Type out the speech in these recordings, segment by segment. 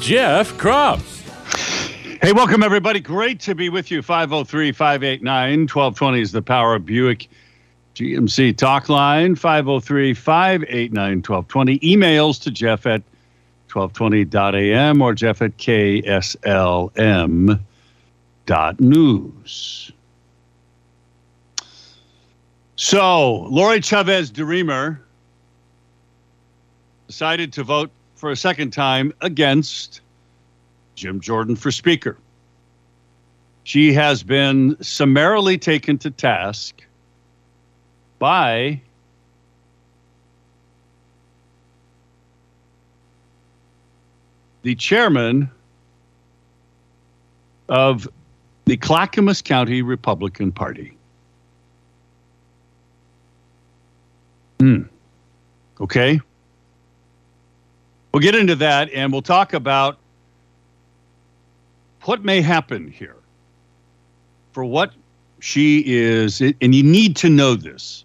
Jeff Kropp. Hey, welcome everybody. Great to be with you. 503 589 1220 is the Power of Buick GMC talk line. 503 589 1220. Emails to Jeff at 1220.am or Jeff at KSLM dot news. So, Lori Chavez DeRemer decided to vote for a second time against Jim Jordan for Speaker. She has been summarily taken to task by the chairman of the Clackamas County Republican Party. Hmm. Okay. We'll get into that and we'll talk about what may happen here for what she is. And you need to know this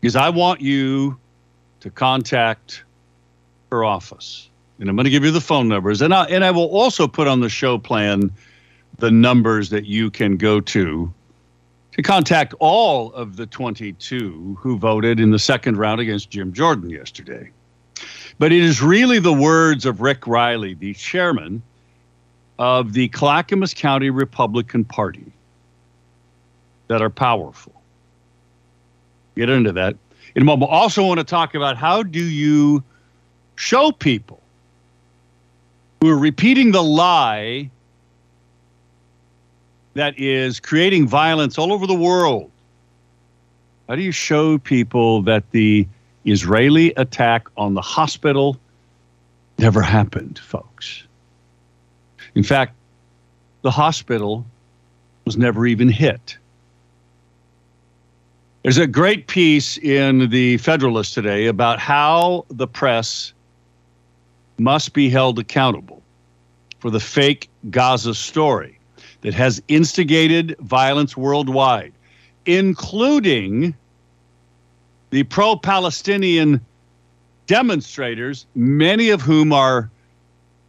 because I want you to contact her office. And I'm going to give you the phone numbers. And I, and I will also put on the show plan the numbers that you can go to to contact all of the 22 who voted in the second round against Jim Jordan yesterday. But it is really the words of Rick Riley, the chairman of the Clackamas County Republican Party, that are powerful. Get into that. In a moment, I also want to talk about how do you show people who are repeating the lie that is creating violence all over the world. How do you show people that the Israeli attack on the hospital never happened, folks? In fact, the hospital was never even hit. There's a great piece in the Federalist today about how the press must be held accountable for the fake Gaza story that has instigated violence worldwide, including the pro Palestinian demonstrators, many of whom are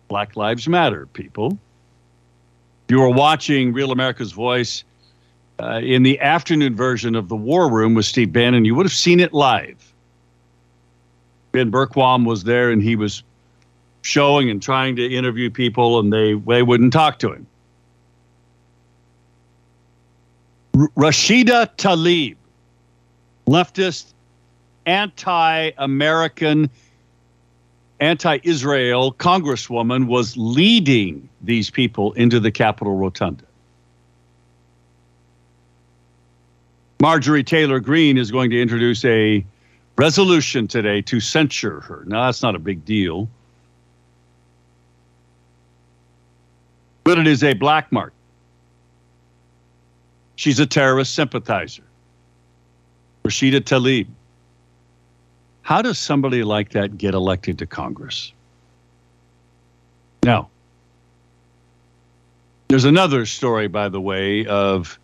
Black Lives Matter people. You were watching Real America's Voice uh, in the afternoon version of the War Room with Steve Bannon. You would have seen it live. Ben Bergquam was there and he was showing and trying to interview people, and they, they wouldn't talk to him. R- Rashida Tlaib, leftist, anti American, anti Israel congresswoman, was leading these people into the Capitol Rotunda. Marjorie Taylor Greene is going to introduce a resolution today to censure her. Now, that's not a big deal, but it is a black mark. She's a terrorist sympathizer. Rashida Tlaib. How does somebody like that get elected to Congress? Now, there's another story, by the way, of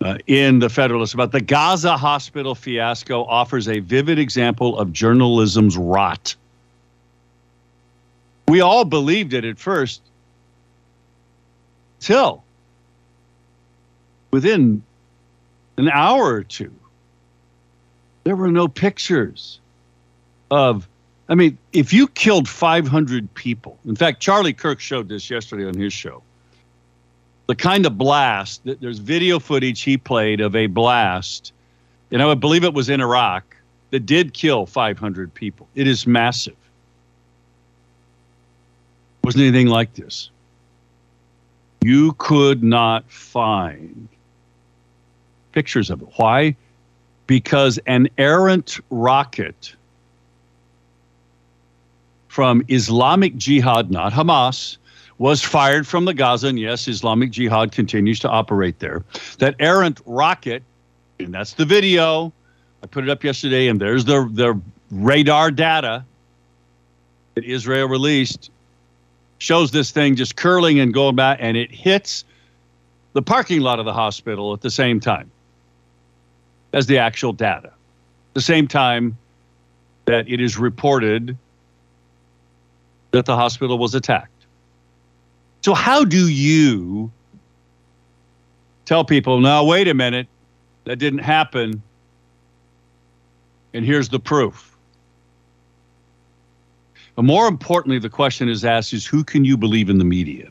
uh, in the Federalist about the Gaza hospital fiasco offers a vivid example of journalism's rot. We all believed it at first, till within an hour or two, there were no pictures of. I mean, if you killed 500 people, in fact, Charlie Kirk showed this yesterday on his show. The kind of blast, that there's video footage he played of a blast, and I would believe it was in Iraq, that did kill 500 people. It is massive. Wasn't anything like this. You could not find pictures of it. Why? Because an errant rocket from Islamic Jihad, not Hamas, was fired from the Gaza, and yes, Islamic Jihad continues to operate there. That errant rocket, and that's the video. I put it up yesterday, and there's the, the radar data that Israel released. Shows this thing just curling and going back, and it hits the parking lot of the hospital at the same time as the actual data. The same time that it is reported that the hospital was attacked. So, how do you tell people, now, wait a minute, that didn't happen, and here's the proof? But more importantly, the question is asked is who can you believe in the media?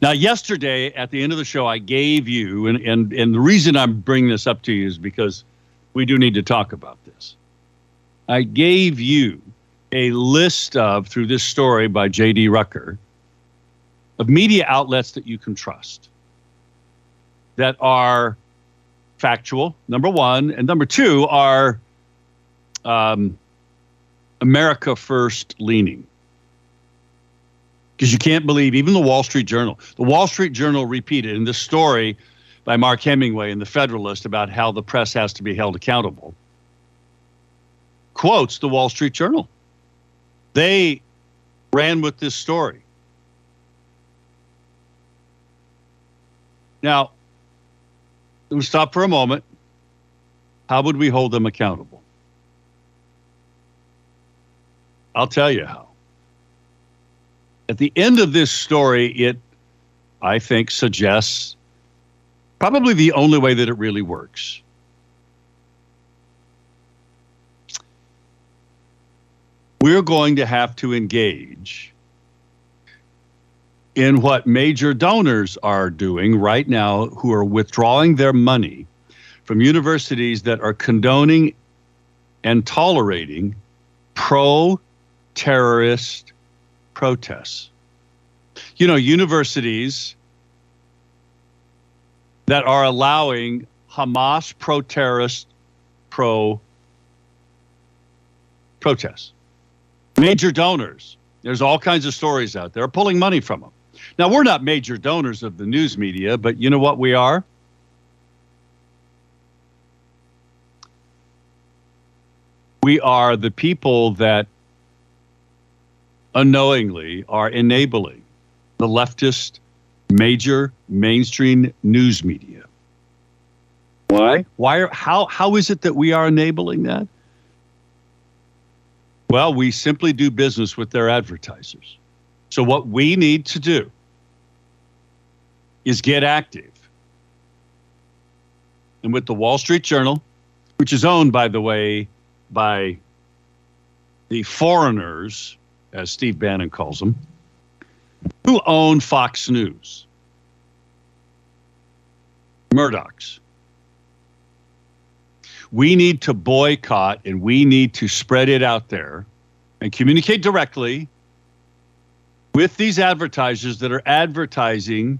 Now, yesterday at the end of the show, I gave you, and, and, and the reason I'm bringing this up to you is because we do need to talk about this. I gave you a list of, through this story by J.D. Rucker, of media outlets that you can trust that are factual, number one, and number two are um, America first leaning. Because you can't believe even the Wall Street Journal. The Wall Street Journal repeated in this story by Mark Hemingway in the Federalist about how the press has to be held accountable. Quotes the Wall Street Journal. They ran with this story. Now, let me stop for a moment. How would we hold them accountable? I'll tell you how. At the end of this story, it, I think, suggests probably the only way that it really works. We're going to have to engage in what major donors are doing right now, who are withdrawing their money from universities that are condoning and tolerating pro terrorist protests. You know, universities that are allowing Hamas pro terrorist pro protests. Major donors. There's all kinds of stories out there pulling money from them. Now, we're not major donors of the news media, but you know what we are? We are the people that unknowingly are enabling the leftist major mainstream news media. Why? Why are, how how is it that we are enabling that? Well, we simply do business with their advertisers. So what we need to do is get active. And with the Wall Street Journal, which is owned by the way by the foreigners as Steve Bannon calls them, who own Fox News? Murdoch's. We need to boycott and we need to spread it out there and communicate directly with these advertisers that are advertising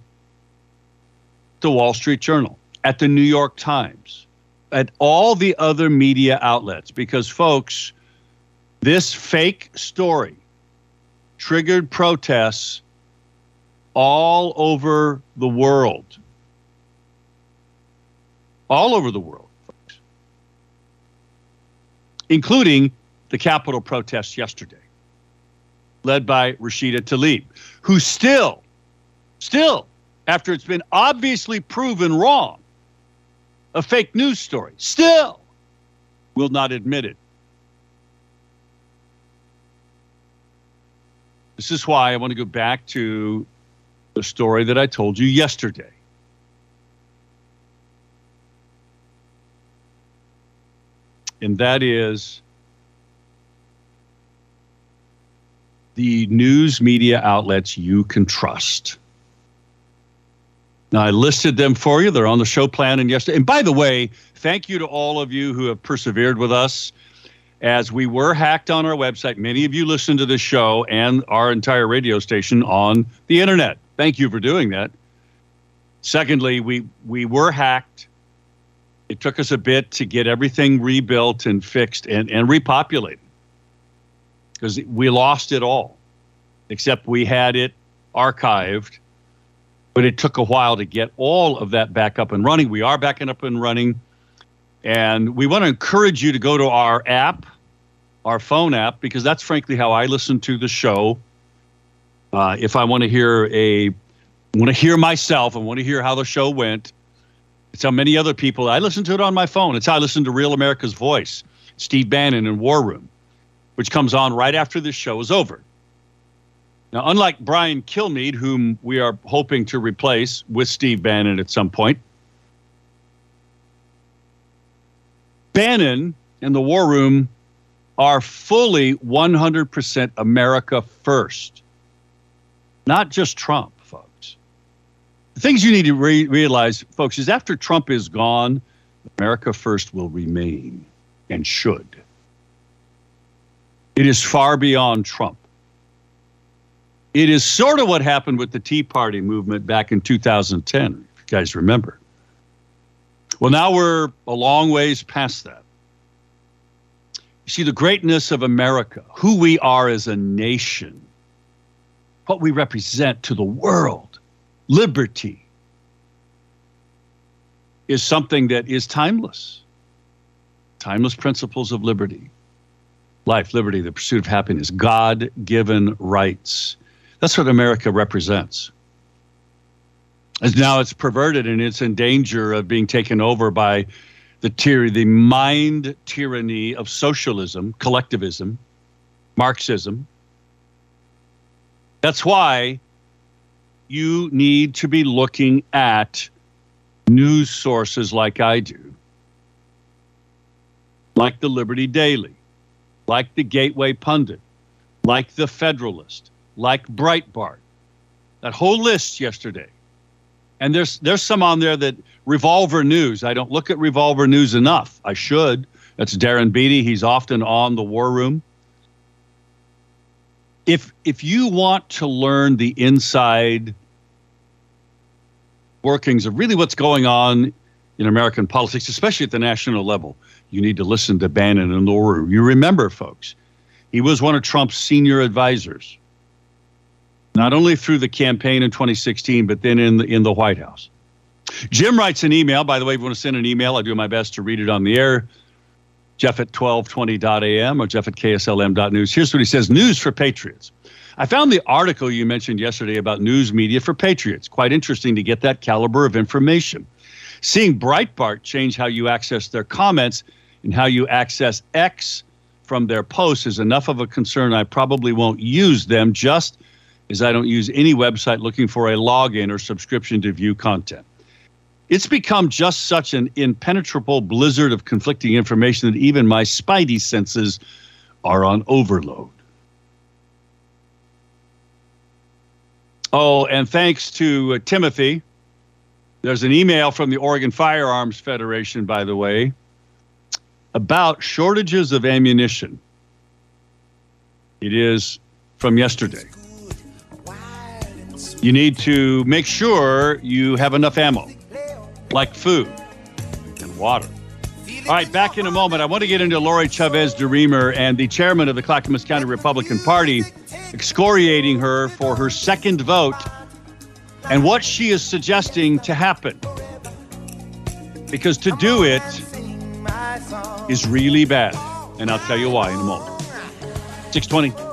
the Wall Street Journal, at the New York Times, at all the other media outlets, because, folks, this fake story triggered protests all over the world. All over the world. Including the Capitol protests yesterday, led by Rashida Tlaib, who still, still, after it's been obviously proven wrong, a fake news story, still will not admit it. This is why I want to go back to the story that I told you yesterday. And that is the news media outlets you can trust. Now, I listed them for you. They're on the show plan. And yesterday, and by the way, thank you to all of you who have persevered with us as we were hacked on our website. Many of you listen to this show and our entire radio station on the internet. Thank you for doing that. Secondly, we we were hacked. It took us a bit to get everything rebuilt and fixed and, and repopulated because we lost it all, except we had it archived, but it took a while to get all of that back up and running. We are backing up and running. And we want to encourage you to go to our app, our phone app, because that's frankly how I listen to the show. Uh, if I want to hear a, want to hear myself and want to hear how the show went, it's how many other people I listen to it on my phone. It's how I listen to Real America's Voice, Steve Bannon in War Room, which comes on right after this show is over. Now, unlike Brian Kilmeade, whom we are hoping to replace with Steve Bannon at some point, Bannon and the War Room are fully 100% America first, not just Trump. The things you need to re- realize, folks, is after Trump is gone, America first will remain and should. It is far beyond Trump. It is sort of what happened with the Tea Party movement back in 2010, if you guys remember. Well, now we're a long ways past that. You see, the greatness of America, who we are as a nation, what we represent to the world, liberty, is something that is timeless. Timeless principles of liberty life, liberty, the pursuit of happiness, God given rights. That's what America represents. As now it's perverted and it's in danger of being taken over by the tyranny, the mind tyranny of socialism, collectivism, Marxism. That's why you need to be looking at news sources like I do, like the Liberty Daily, like the Gateway Pundit, like the Federalist, like Breitbart. That whole list yesterday. And there's there's some on there that Revolver News. I don't look at Revolver News enough. I should. That's Darren Beatty. He's often on the War Room. If if you want to learn the inside workings of really what's going on in American politics, especially at the national level, you need to listen to Bannon and Room. You remember, folks, he was one of Trump's senior advisors not only through the campaign in 2016, but then in the, in the White House. Jim writes an email. By the way, if you want to send an email, I do my best to read it on the air. Jeff at 1220.am or Jeff at KSLM.news. Here's what he says News for Patriots. I found the article you mentioned yesterday about news media for patriots. Quite interesting to get that caliber of information. Seeing Breitbart change how you access their comments and how you access X from their posts is enough of a concern. I probably won't use them just as I don't use any website looking for a login or subscription to view content. It's become just such an impenetrable blizzard of conflicting information that even my spidey senses are on overload. Oh, and thanks to uh, Timothy, there's an email from the Oregon Firearms Federation, by the way, about shortages of ammunition. It is from yesterday you need to make sure you have enough ammo, like food and water. All right, back in a moment. I want to get into Lori Chavez DeRemer and the chairman of the Clackamas County Republican Party, excoriating her for her second vote and what she is suggesting to happen. Because to do it is really bad. And I'll tell you why in a moment. 620.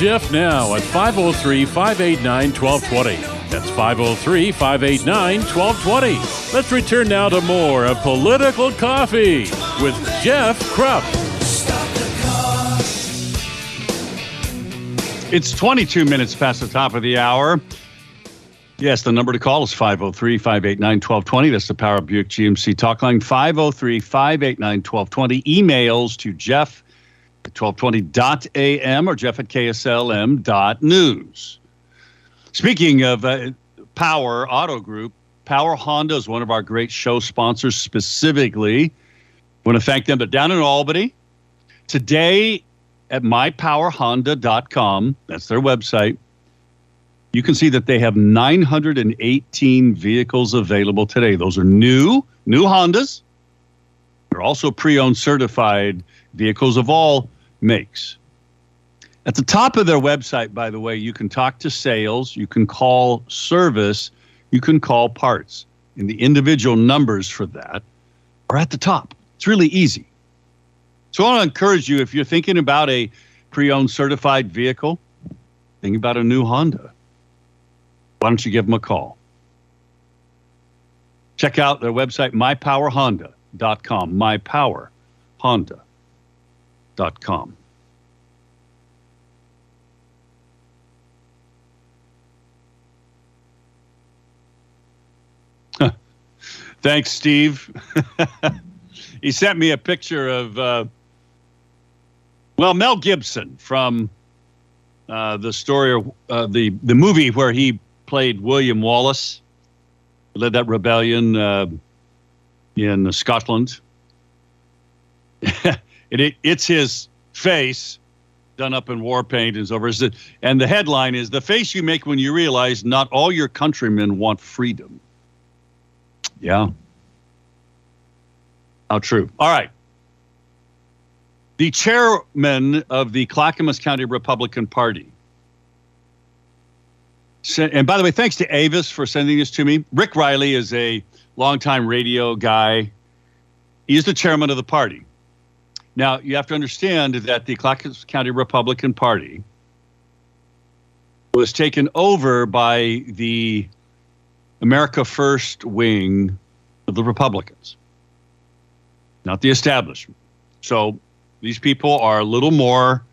Jeff now at 503 589 1220. That's 503 589 1220. Let's return now to more of Political Coffee with Jeff Kropp. It's 22 minutes past the top of the hour. Yes, the number to call is 503 589 1220. That's the Power Buick GMC talk line 503 589 1220. Emails to Jeff 1220.am or Jeff at KSLM.news. Speaking of uh, Power Auto Group, Power Honda is one of our great show sponsors specifically. want to thank them. They're down in Albany. Today at mypowerhonda.com, that's their website, you can see that they have 918 vehicles available today. Those are new, new Hondas. They're also pre owned certified vehicles of all makes. At the top of their website, by the way, you can talk to sales, you can call service, you can call parts. And the individual numbers for that are at the top. It's really easy. So I want to encourage you if you're thinking about a pre owned certified vehicle, think about a new Honda. Why don't you give them a call? Check out their website, mypowerhonda.com. Mypowerhonda.com. Thanks, Steve. he sent me a picture of, uh, well, Mel Gibson from uh, the story of uh, the the movie where he played William Wallace, led that rebellion uh, in Scotland. it, it, it's his face done up in war paint and so forth. And the headline is the face you make when you realize not all your countrymen want freedom. Yeah. How true. All right. The chairman of the Clackamas County Republican Party. And by the way, thanks to Avis for sending this to me. Rick Riley is a longtime radio guy. He's the chairman of the party. Now, you have to understand that the Clackamas County Republican Party was taken over by the America First wing of the Republicans, not the establishment. So these people are a little more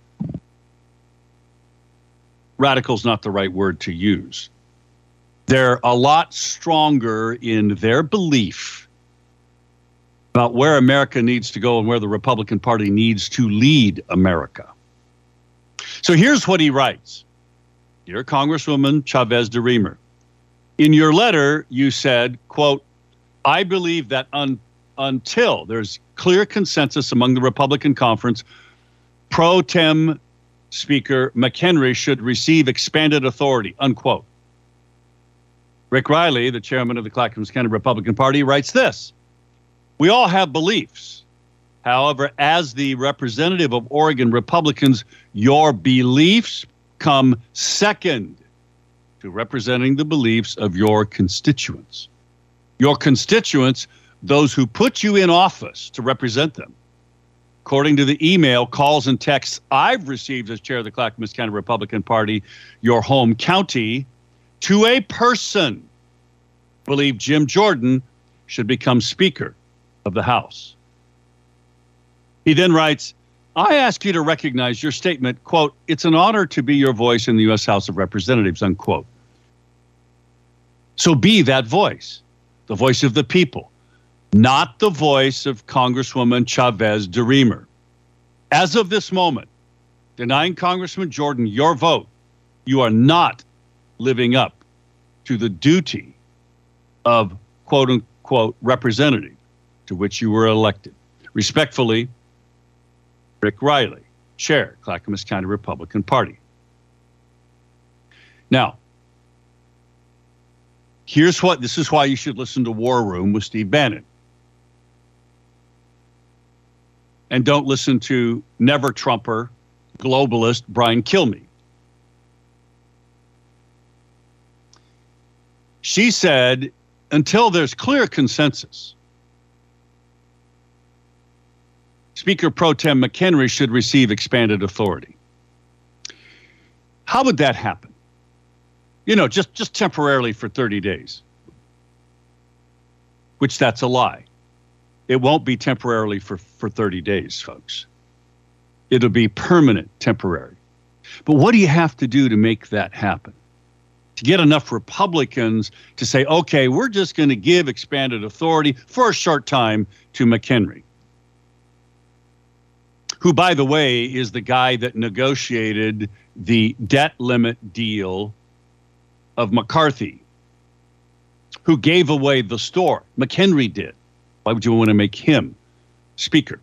radical's not the right word to use. They're a lot stronger in their belief about where America needs to go and where the Republican Party needs to lead America. So here's what he writes Dear Congresswoman Chavez DeRemer, in your letter, you said, quote, I believe that un- until there's clear consensus among the Republican conference, pro tem Speaker McHenry should receive expanded authority, unquote. Rick Riley, the chairman of the Clackamas County Republican Party, writes this We all have beliefs. However, as the representative of Oregon Republicans, your beliefs come second to representing the beliefs of your constituents. Your constituents, those who put you in office to represent them, according to the email, calls, and texts I've received as chair of the Clackamas County Republican Party, your home county, to a person, believe Jim Jordan should become Speaker of the House. He then writes, I ask you to recognize your statement, quote, it's an honor to be your voice in the U.S. House of Representatives, unquote. So be that voice, the voice of the people, not the voice of Congresswoman Chavez de As of this moment, denying Congressman Jordan your vote, you are not living up to the duty of quote unquote representative to which you were elected. Respectfully, Rick Riley, Chair, Clackamas County Republican Party. Now, here's what this is why you should listen to War Room with Steve Bannon. and don't listen to never Trumper, globalist Brian Kilmeade. She said, until there's clear consensus, Speaker Pro Tem McHenry should receive expanded authority. How would that happen? You know, just, just temporarily for 30 days, which that's a lie. It won't be temporarily for, for 30 days, folks. It'll be permanent temporary. But what do you have to do to make that happen? To get enough Republicans to say, okay, we're just going to give expanded authority for a short time to McHenry, who, by the way, is the guy that negotiated the debt limit deal of McCarthy, who gave away the store. McHenry did. Why would you want to make him speaker?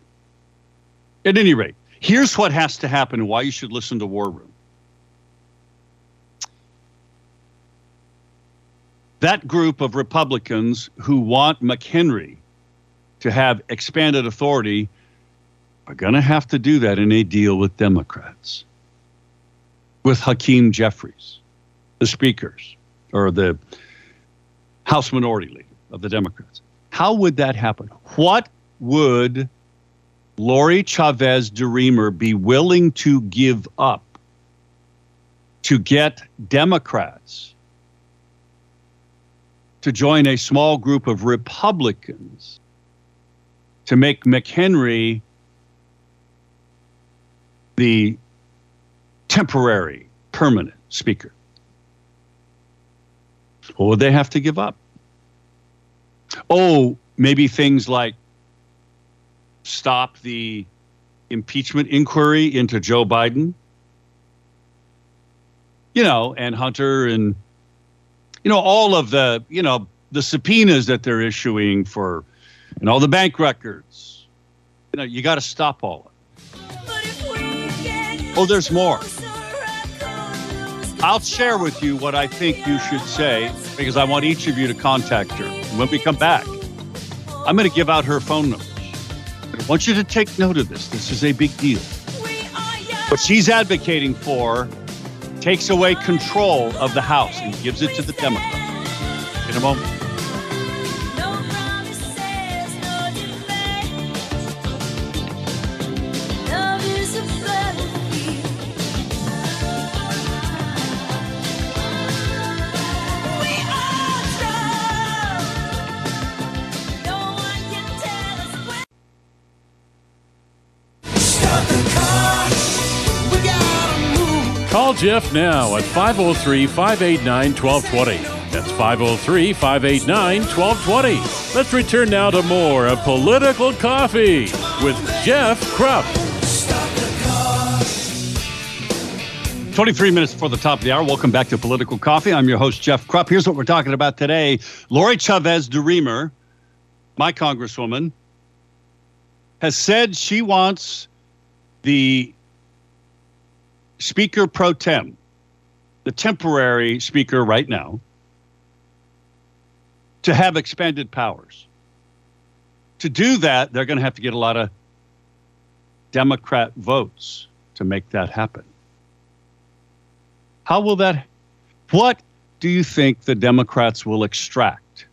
At any rate, Here's what has to happen why you should listen to War Room. That group of Republicans who want McHenry to have expanded authority are going to have to do that in a deal with Democrats, with Hakeem Jeffries, the speakers, or the House Minority Leader of the Democrats. How would that happen? What would Lori Chavez DeRemer be willing to give up to get Democrats to join a small group of Republicans to make McHenry the temporary, permanent speaker? What would they have to give up? Oh, maybe things like stop the impeachment inquiry into Joe Biden. You know, and Hunter and you know all of the, you know, the subpoenas that they're issuing for and all the bank records. You know, you got to stop all of it. Oh, there's more. I'll share with you what I think you should say because I want each of you to contact her. When we come back, I'm going to give out her phone number. I want you to take note of this. This is a big deal. What she's advocating for takes away control of the House and gives it to the Democrats. In a moment. Jeff now at 503 589 1220. That's 503 589 1220. Let's return now to more of Political Coffee with Jeff Kropp. Start the car. 23 minutes before the top of the hour. Welcome back to Political Coffee. I'm your host, Jeff Kropp. Here's what we're talking about today. Lori Chavez DeRemer, my congresswoman, has said she wants the Speaker pro tem, the temporary Speaker right now, to have expanded powers. To do that, they're going to have to get a lot of Democrat votes to make that happen. How will that? What do you think the Democrats will extract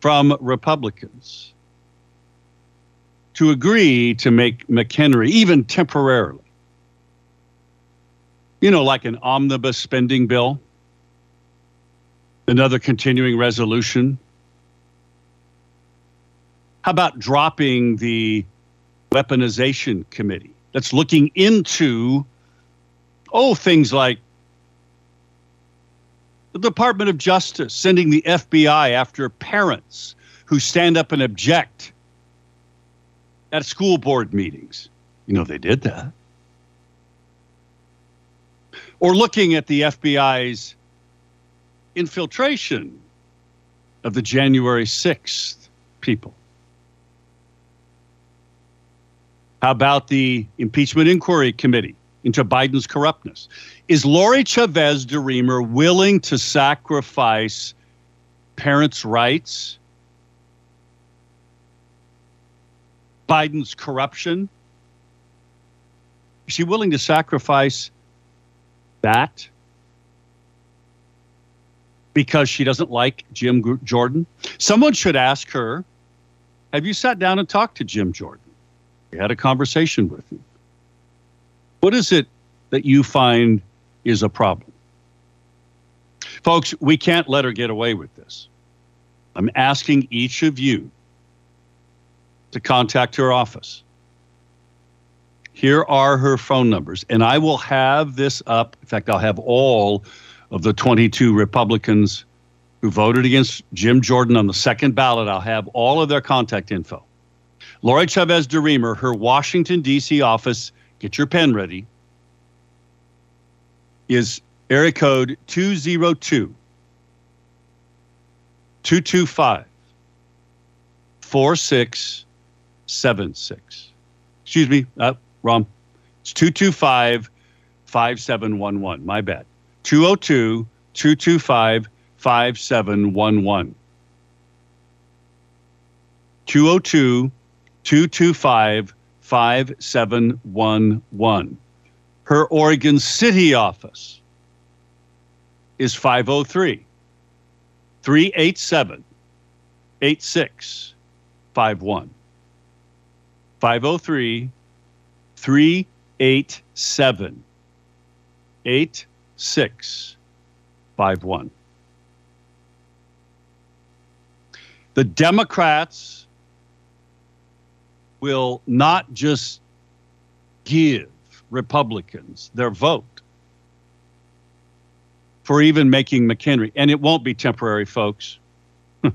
from Republicans to agree to make McHenry, even temporarily, you know, like an omnibus spending bill, another continuing resolution? How about dropping the weaponization committee that's looking into oh, things like the Department of Justice sending the FBI after parents who stand up and object at school board meetings. You know, they did that. Or looking at the FBI's infiltration of the January 6th people. How about the impeachment inquiry committee into Biden's corruptness? Is Lori Chavez DeRemer willing to sacrifice parents' rights, Biden's corruption? Is she willing to sacrifice that because she doesn't like Jim Jordan? Someone should ask her Have you sat down and talked to Jim Jordan? We had a conversation with him. What is it that you find is a problem? Folks, we can't let her get away with this. I'm asking each of you to contact her office. Here are her phone numbers, and I will have this up. In fact, I'll have all of the 22 Republicans who voted against Jim Jordan on the second ballot. I'll have all of their contact info. Lori Chavez DeRemer, her Washington, D.C. office, get your pen ready, is area code 202 225 4676. excuse me, uh, wrong. It's 225 5711. My bad. 202 225 5711. 202 225 5711. Her Oregon City office is 503 387 8651. 503 387 8651. The Democrats will not just give Republicans their vote for even making McHenry, and it won't be temporary, folks.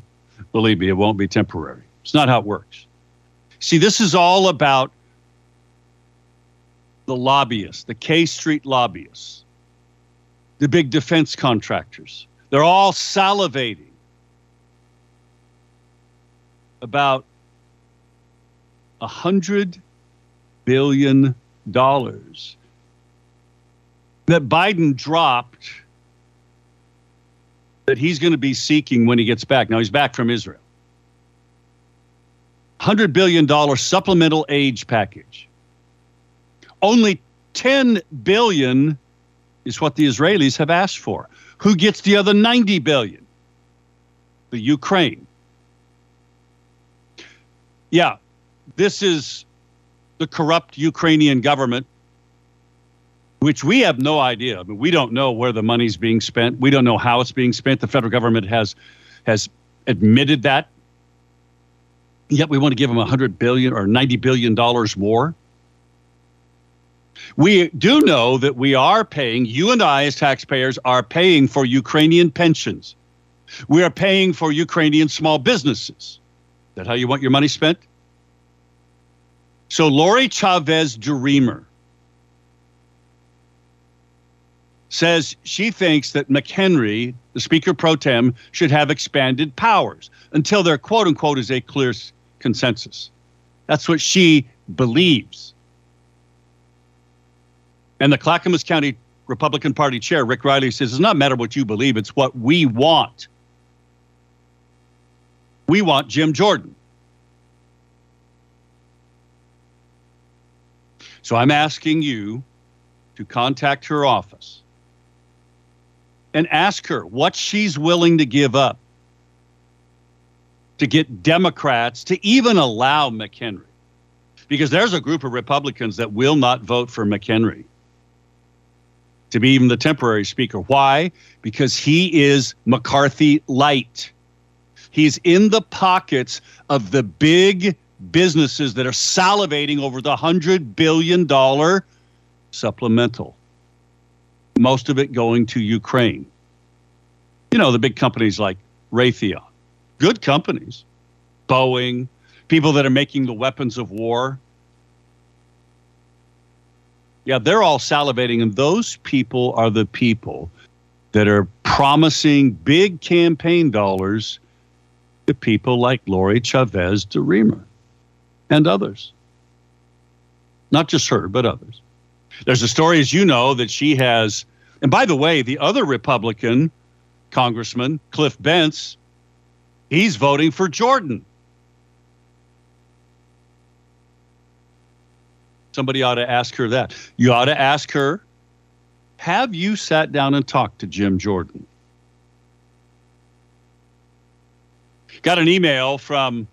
Believe me, it won't be temporary. It's not how it works. See, this is all about the lobbyists, the K Street lobbyists, the big defense contractors. They're all salivating about a hundred billion dollars that Biden dropped that he's going to be seeking when he gets back. Now he's back from Israel. $100 billion supplemental age package. Only 10 billion is what the Israelis have asked for. Who gets the other 90 billion? The Ukraine. Yeah, this is the corrupt Ukrainian government, which we have no idea. I mean, we don't know where the money's being spent. We don't know how it's being spent. The federal government has has admitted that. Yet we want to give them 100 billion or 90 billion dollars more. We do know that we are paying, you and I as taxpayers are paying for Ukrainian pensions. We are paying for Ukrainian small businesses. Is that how you want your money spent? So Lori Chavez DeRemer says she thinks that McHenry, the Speaker pro tem, should have expanded powers until there, quote unquote, is a clear consensus. That's what she believes. And the Clackamas County Republican Party chair, Rick Riley, says it's not matter what you believe, it's what we want. We want Jim Jordan. So I'm asking you to contact her office and ask her what she's willing to give up to get Democrats to even allow McHenry. Because there's a group of Republicans that will not vote for McHenry to be even the temporary speaker. Why? Because he is McCarthy light. He's in the pockets of the big businesses that are salivating over the $100 billion supplemental. Most of it going to Ukraine. You know, the big companies like Raytheon, good companies, Boeing, people that are making the weapons of war. Yeah, they're all salivating, and those people are the people that are promising big campaign dollars to people like Lori Chavez DeRemer and others. Not just her, but others. There's a story, as you know, that she has. And by the way, the other Republican congressman, Cliff Bentz, he's voting for Jordan. Somebody ought to ask her that. You ought to ask her Have you sat down and talked to Jim Jordan? Got an email from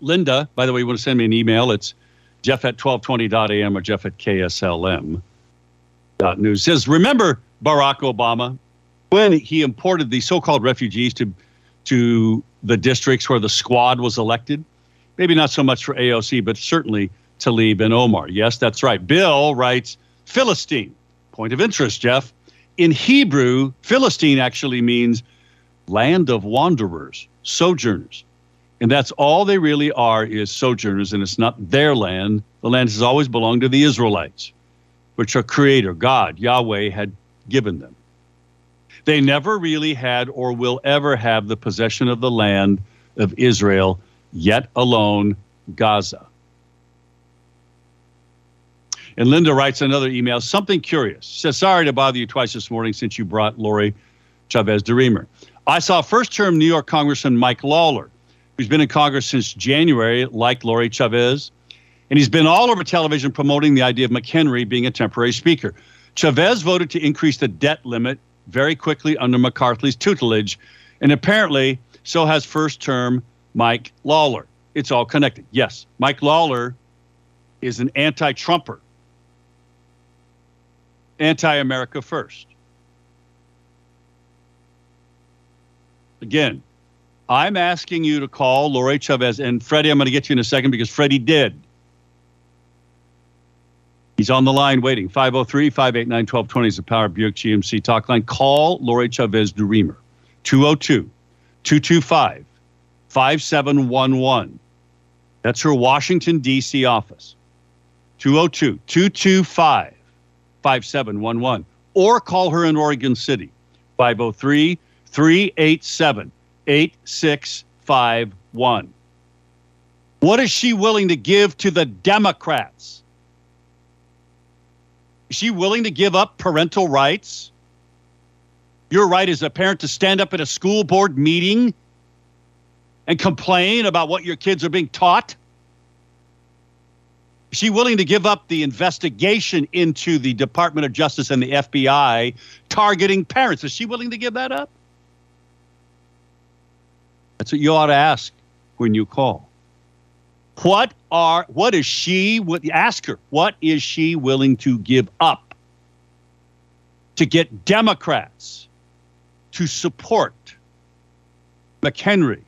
Linda. By the way, you want to send me an email? It's jeff at 1220.am or jeff at kslm.news. Says, remember Barack Obama when he imported the so-called refugees to to the districts where the squad was elected? Maybe not so much for AOC, but certainly Tlaib and Omar. Yes, that's right. Bill writes Philistine. Point of interest, Jeff. In Hebrew, Philistine actually means land of wanderers, sojourners. And that's all they really are is sojourners, and it's not their land. The land has always belonged to the Israelites, which our creator, God, Yahweh, had given them. They never really had or will ever have the possession of the land of Israel, yet alone Gaza. And Linda writes another email, something curious. She says, Sorry to bother you twice this morning since you brought Lori Chavez DeRemer. I saw first term New York Congressman Mike Lawler, who's been in Congress since January, like Lori Chavez. And he's been all over television promoting the idea of McHenry being a temporary speaker. Chavez voted to increase the debt limit very quickly under McCarthy's tutelage. And apparently, so has first term Mike Lawler. It's all connected. Yes, Mike Lawler is an anti Trumper, anti America first. Again, I'm asking you to call Lori Chavez, and Freddie, I'm going to get you in a second because Freddie did. He's on the line waiting. 503 589 1220 is the Power Buick GMC talk line. Call Lori Chavez DeRemer. 202 225 5711. That's her Washington, D.C. office. 202 225 5711. Or call her in Oregon City. 503 387 8651. What is she willing to give to the Democrats? Is she willing to give up parental rights? Your right as a parent to stand up at a school board meeting and complain about what your kids are being taught? Is she willing to give up the investigation into the Department of Justice and the FBI targeting parents? Is she willing to give that up? That's what you ought to ask when you call. What are what is she would ask her, what is she willing to give up to get Democrats to support McHenry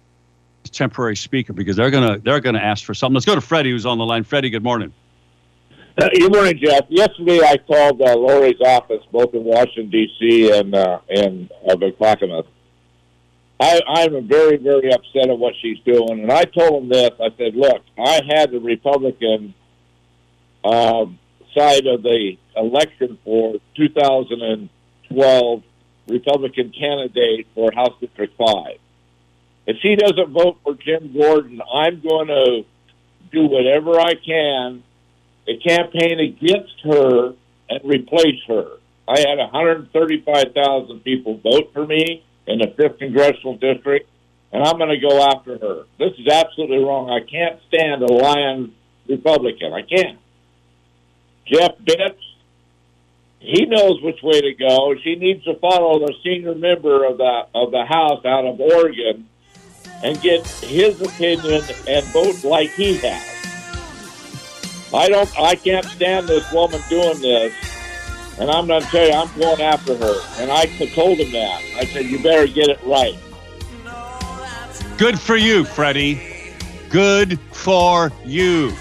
as temporary speaker because they're gonna they're gonna ask for something. Let's go to Freddie who's on the line. Freddie, good morning. Uh, good morning, Jeff. Yesterday, I called uh, Lori's office, both in Washington D.C. and uh, and uh, Clackamas. I, I'm very, very upset at what she's doing, and I told him this. I said, "Look, I had the Republican um, side of the election for 2012 Republican candidate for House District Five. If she doesn't vote for Jim Jordan, I'm going to do whatever I can to campaign against her and replace her. I had 135,000 people vote for me in the 5th Congressional District, and I'm going to go after her. This is absolutely wrong. I can't stand a lying Republican. I can't. Cliff Bentz, he knows which way to go. She needs to follow the senior member of the of the House out of Oregon and get his opinion and vote like he has. I don't. I can't stand this woman doing this, and I'm going to tell you, I'm going after her. And I told him that. I said, "You better get it right." Good for you, Freddie. Good for you.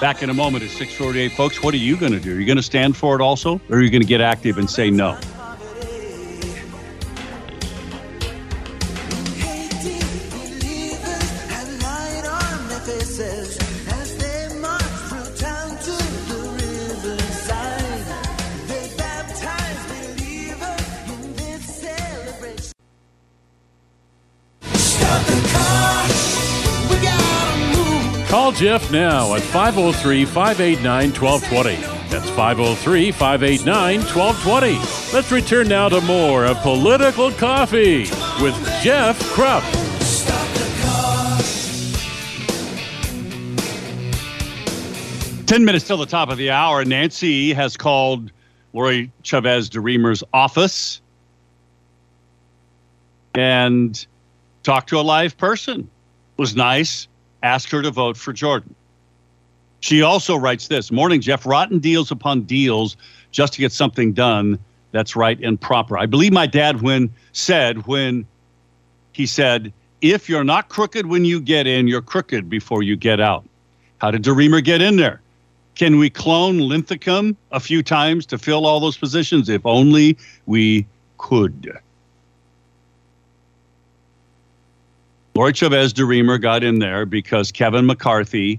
Back in a moment at 648, folks. What are you going to do? Are you going to stand for it also? Or are you going to get active and say no? Jeff now at 503 589 1220. That's 503 589 1220. Let's return now to more of Political Coffee with Jeff Kropp. Ten minutes till the top of the hour. Nancy has called Lori Chavez DeRemer's office and talked to a live person. It Was nice. Asked her to vote for Jordan. She also writes this Morning, Jeff. Rotten deals upon deals just to get something done that's right and proper. I believe my dad when said when he said, if you're not crooked when you get in, you're crooked before you get out. How did DeRemer get in there? Can we clone Linthicum a few times to fill all those positions? If only we could. Lori Chavez DeRemer got in there because Kevin McCarthy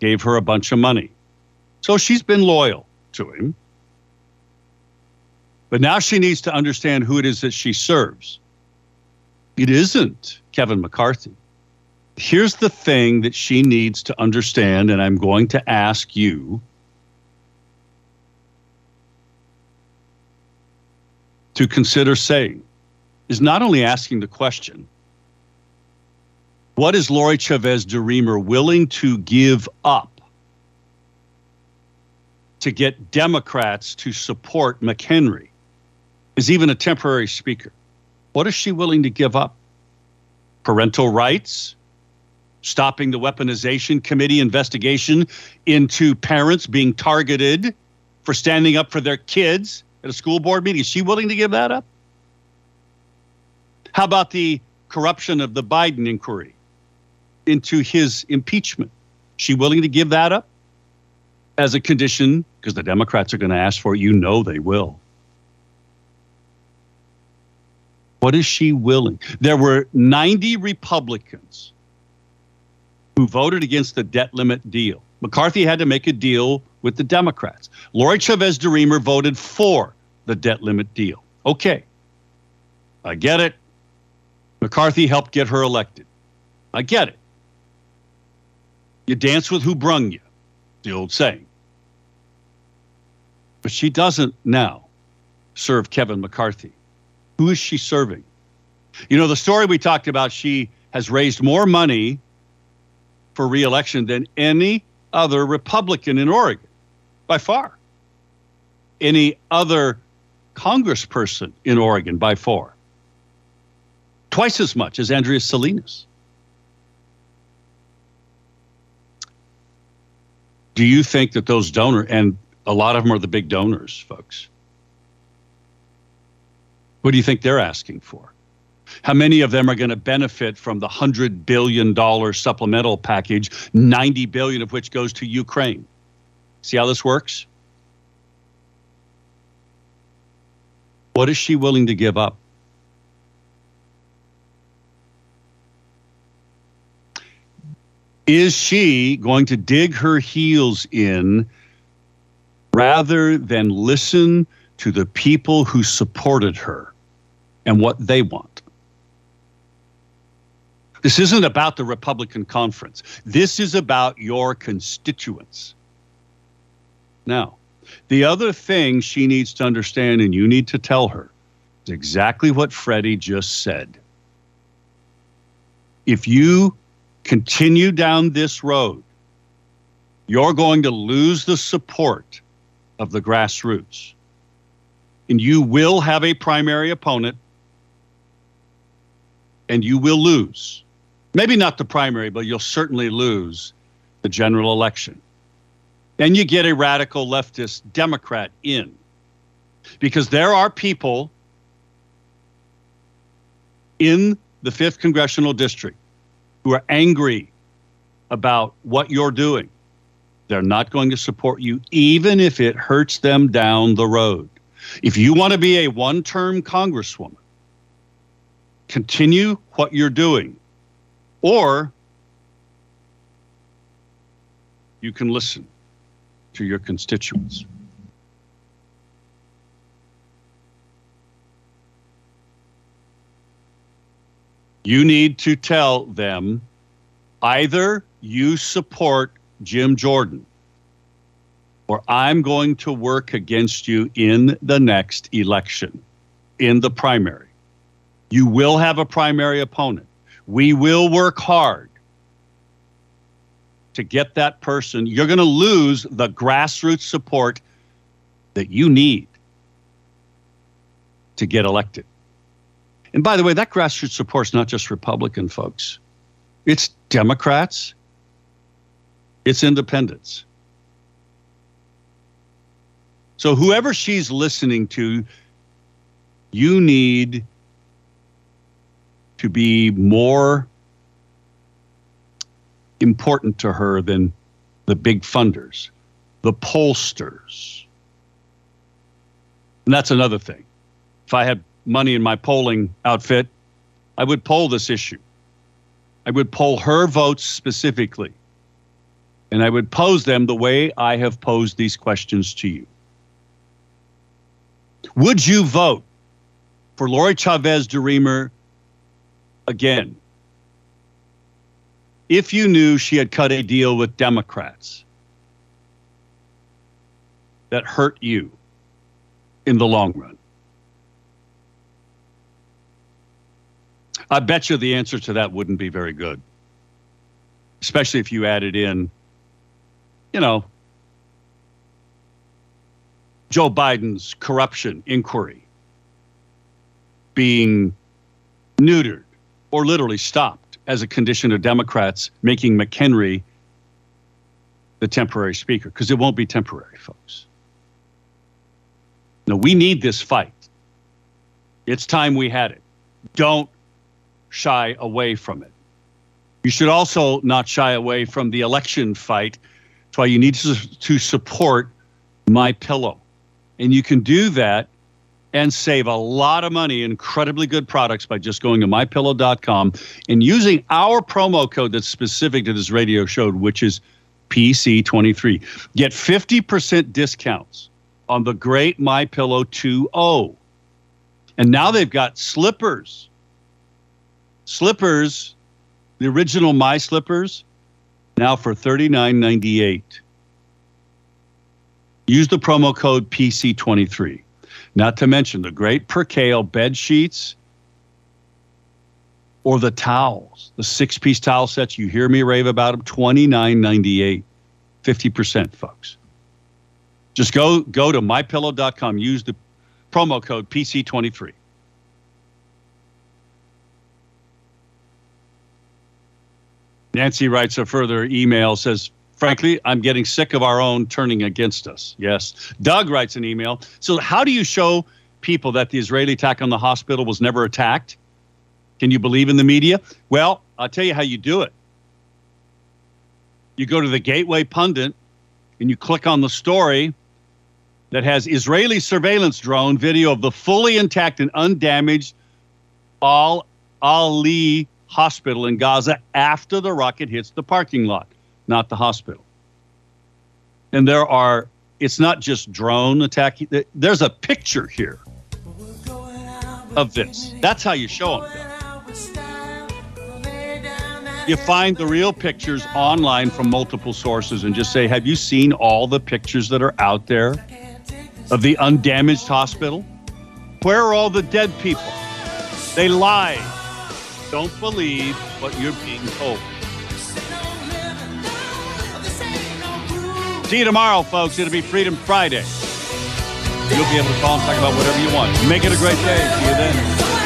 gave her a bunch of money. So she's been loyal to him. But now she needs to understand who it is that she serves. It isn't Kevin McCarthy. Here's the thing that she needs to understand, and I'm going to ask you to consider saying is not only asking the question, what is Lori Chavez DeRemer willing to give up to get Democrats to support McHenry as even a temporary speaker? What is she willing to give up? Parental rights? Stopping the weaponization committee investigation into parents being targeted for standing up for their kids at a school board meeting? Is she willing to give that up? How about the corruption of the Biden inquiry? Into his impeachment. She willing to give that up as a condition because the Democrats are going to ask for it. You know they will. What is she willing? There were 90 Republicans who voted against the debt limit deal. McCarthy had to make a deal with the Democrats. Lori Chavez DeRemer voted for the debt limit deal. Okay. I get it. McCarthy helped get her elected. I get it. You dance with who brung you, the old saying. But she doesn't now serve Kevin McCarthy. Who is she serving? You know, the story we talked about, she has raised more money for reelection than any other Republican in Oregon, by far. Any other congressperson in Oregon, by far. Twice as much as Andrea Salinas. Do you think that those donors, and a lot of them are the big donors, folks, what do you think they're asking for? How many of them are going to benefit from the $100 billion supplemental package, 90 billion of which goes to Ukraine? See how this works? What is she willing to give up? Is she going to dig her heels in rather than listen to the people who supported her and what they want? This isn't about the Republican conference. This is about your constituents. Now, the other thing she needs to understand, and you need to tell her, is exactly what Freddie just said. If you continue down this road, you're going to lose the support of the grassroots. And you will have a primary opponent, and you will lose. Maybe not the primary, but you'll certainly lose the general election. Then you get a radical leftist Democrat in. Because there are people in the 5th Congressional District who are angry about what you're doing. They're not going to support you, even if it hurts them down the road. If you want to be a one term congresswoman, continue what you're doing, or you can listen to your constituents. You need to tell them either you support Jim Jordan or I'm going to work against you in the next election, in the primary. You will have a primary opponent. We will work hard to get that person. You're going to lose the grassroots support that you need to get elected. And by the way, that grassroots support is not just Republican folks, it's Democrats, it's independents. So, whoever she's listening to, you need to be more important to her than the big funders, the pollsters. And that's another thing. If I had money in my polling outfit, I would poll this issue. I would poll her votes specifically. And I would pose them the way I have posed these questions to you. Would you vote for Lori Chavez de again if you knew she had cut a deal with Democrats that hurt you in the long run? I bet you the answer to that wouldn't be very good, especially if you added in, you know, Joe Biden's corruption inquiry being neutered or literally stopped as a condition of Democrats making McHenry the temporary speaker, because it won't be temporary, folks. No, we need this fight. It's time we had it. Don't shy away from it. You should also not shy away from the election fight. That's why you need to, to support my pillow. And you can do that and save a lot of money, incredibly good products by just going to mypillow.com and using our promo code that's specific to this radio show, which is PC23. Get 50% discounts on the great My Pillow 2.0. And now they've got slippers. Slippers, the original My Slippers, now for $39.98. Use the promo code PC23. Not to mention the great Percale bed sheets or the towels, the six piece towel sets. You hear me rave about them, $29.98. 50%, folks. Just go go to mypillow.com. Use the promo code PC23. Nancy writes a further email says, Frankly, I'm getting sick of our own turning against us. Yes. Doug writes an email. So, how do you show people that the Israeli attack on the hospital was never attacked? Can you believe in the media? Well, I'll tell you how you do it. You go to the Gateway Pundit and you click on the story that has Israeli surveillance drone video of the fully intact and undamaged Al Ali hospital in Gaza after the rocket hits the parking lot, not the hospital. And there are, it's not just drone attacking, there's a picture here of this. That's how you show them. You find the real pictures online from multiple sources and just say, Have you seen all the pictures that are out there of the undamaged hospital? Where are all the dead people? They lie. Don't believe what you're being told. See you tomorrow, folks. It'll be Freedom Friday. You'll be able to call and talk about whatever you want. Make it a great day. See you then.